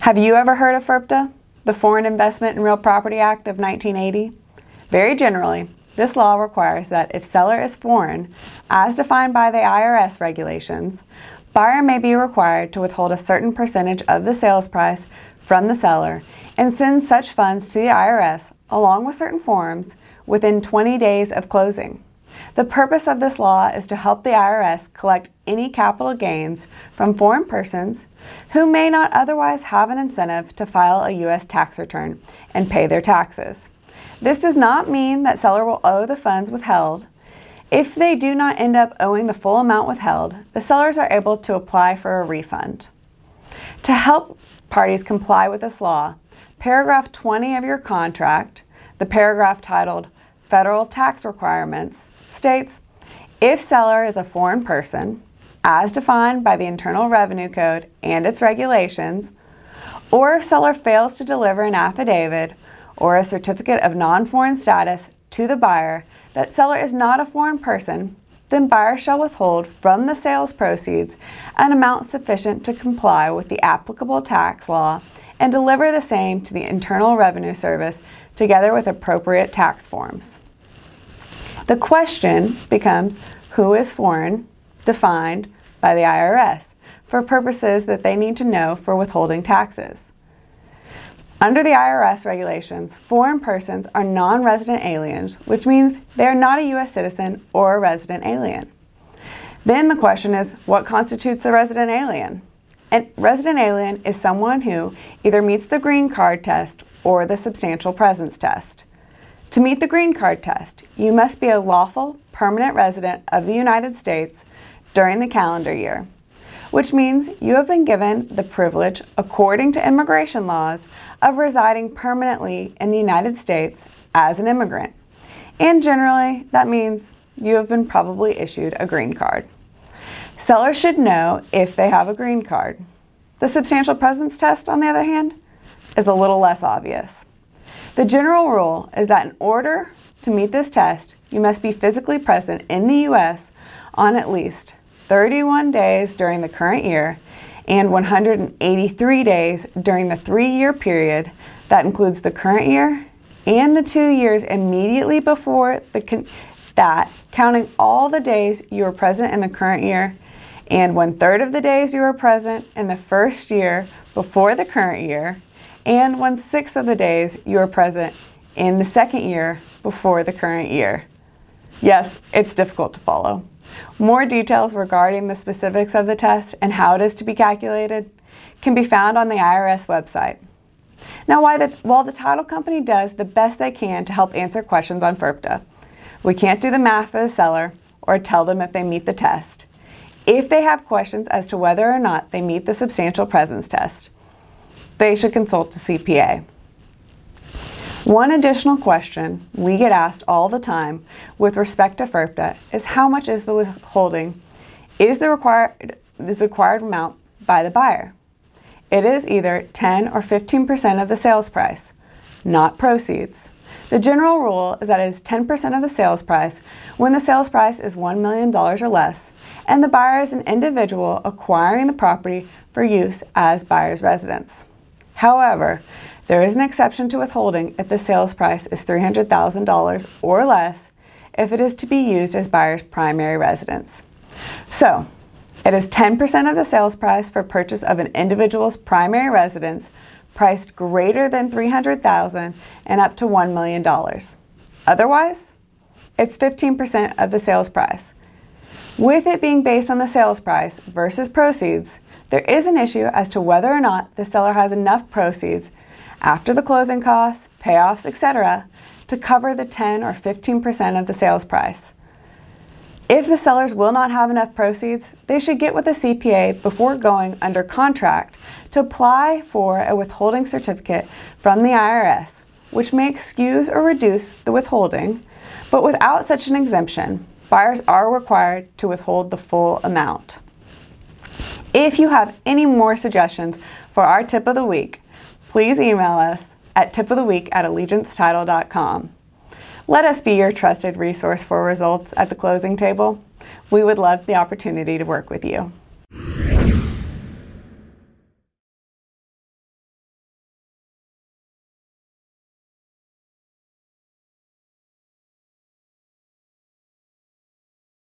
Have you ever heard of FIRPTA, the Foreign Investment in Real Property Act of 1980? Very generally, this law requires that if seller is foreign, as defined by the IRS regulations, buyer may be required to withhold a certain percentage of the sales price from the seller and send such funds to the IRS along with certain forms within 20 days of closing. The purpose of this law is to help the IRS collect any capital gains from foreign persons who may not otherwise have an incentive to file a U.S. tax return and pay their taxes. This does not mean that seller will owe the funds withheld. If they do not end up owing the full amount withheld, the sellers are able to apply for a refund. To help parties comply with this law, paragraph 20 of your contract, the paragraph titled Federal Tax Requirements, states if seller is a foreign person, as defined by the Internal Revenue Code and its regulations, or if seller fails to deliver an affidavit or a certificate of non foreign status to the buyer that seller is not a foreign person, then buyer shall withhold from the sales proceeds an amount sufficient to comply with the applicable tax law and deliver the same to the Internal Revenue Service together with appropriate tax forms. The question becomes who is foreign, defined by the IRS, for purposes that they need to know for withholding taxes. Under the IRS regulations, foreign persons are non resident aliens, which means they are not a U.S. citizen or a resident alien. Then the question is what constitutes a resident alien? A resident alien is someone who either meets the green card test or the substantial presence test. To meet the green card test, you must be a lawful permanent resident of the United States during the calendar year, which means you have been given the privilege, according to immigration laws, of residing permanently in the United States as an immigrant. And generally, that means you have been probably issued a green card. Sellers should know if they have a green card. The substantial presence test, on the other hand, is a little less obvious. The general rule is that in order to meet this test, you must be physically present in the U.S. on at least 31 days during the current year and 183 days during the three year period that includes the current year and the two years immediately before con- that, counting all the days you were present in the current year and one third of the days you were present in the first year before the current year, and one sixth of the days you are present in the second year before the current year. Yes, it's difficult to follow. More details regarding the specifics of the test and how it is to be calculated can be found on the IRS website. Now, while the, while the title company does the best they can to help answer questions on FIRPTA, we can't do the math for the seller or tell them if they meet the test. If they have questions as to whether or not they meet the substantial presence test, they should consult a CPA. One additional question we get asked all the time with respect to FIRPTA is how much is the withholding is the required is the required amount by the buyer. It is either 10 or 15% of the sales price, not proceeds. The general rule is that it is 10% of the sales price when the sales price is $1 million or less and the buyer is an individual acquiring the property for use as buyer's residence. However, there is an exception to withholding if the sales price is $300,000 or less if it is to be used as buyer's primary residence. So, it is 10% of the sales price for purchase of an individual's primary residence priced greater than 300,000 and up to $1 million. Otherwise, it's 15% of the sales price. With it being based on the sales price versus proceeds, there is an issue as to whether or not the seller has enough proceeds after the closing costs, payoffs, etc., to cover the 10 or 15% of the sales price. If the sellers will not have enough proceeds, they should get with a CPA before going under contract to apply for a withholding certificate from the IRS, which may excuse or reduce the withholding, but without such an exemption, buyers are required to withhold the full amount. If you have any more suggestions for our tip of the week, please email us at tipoftheweek at allegiancetitle.com. Let us be your trusted resource for results at the closing table. We would love the opportunity to work with you.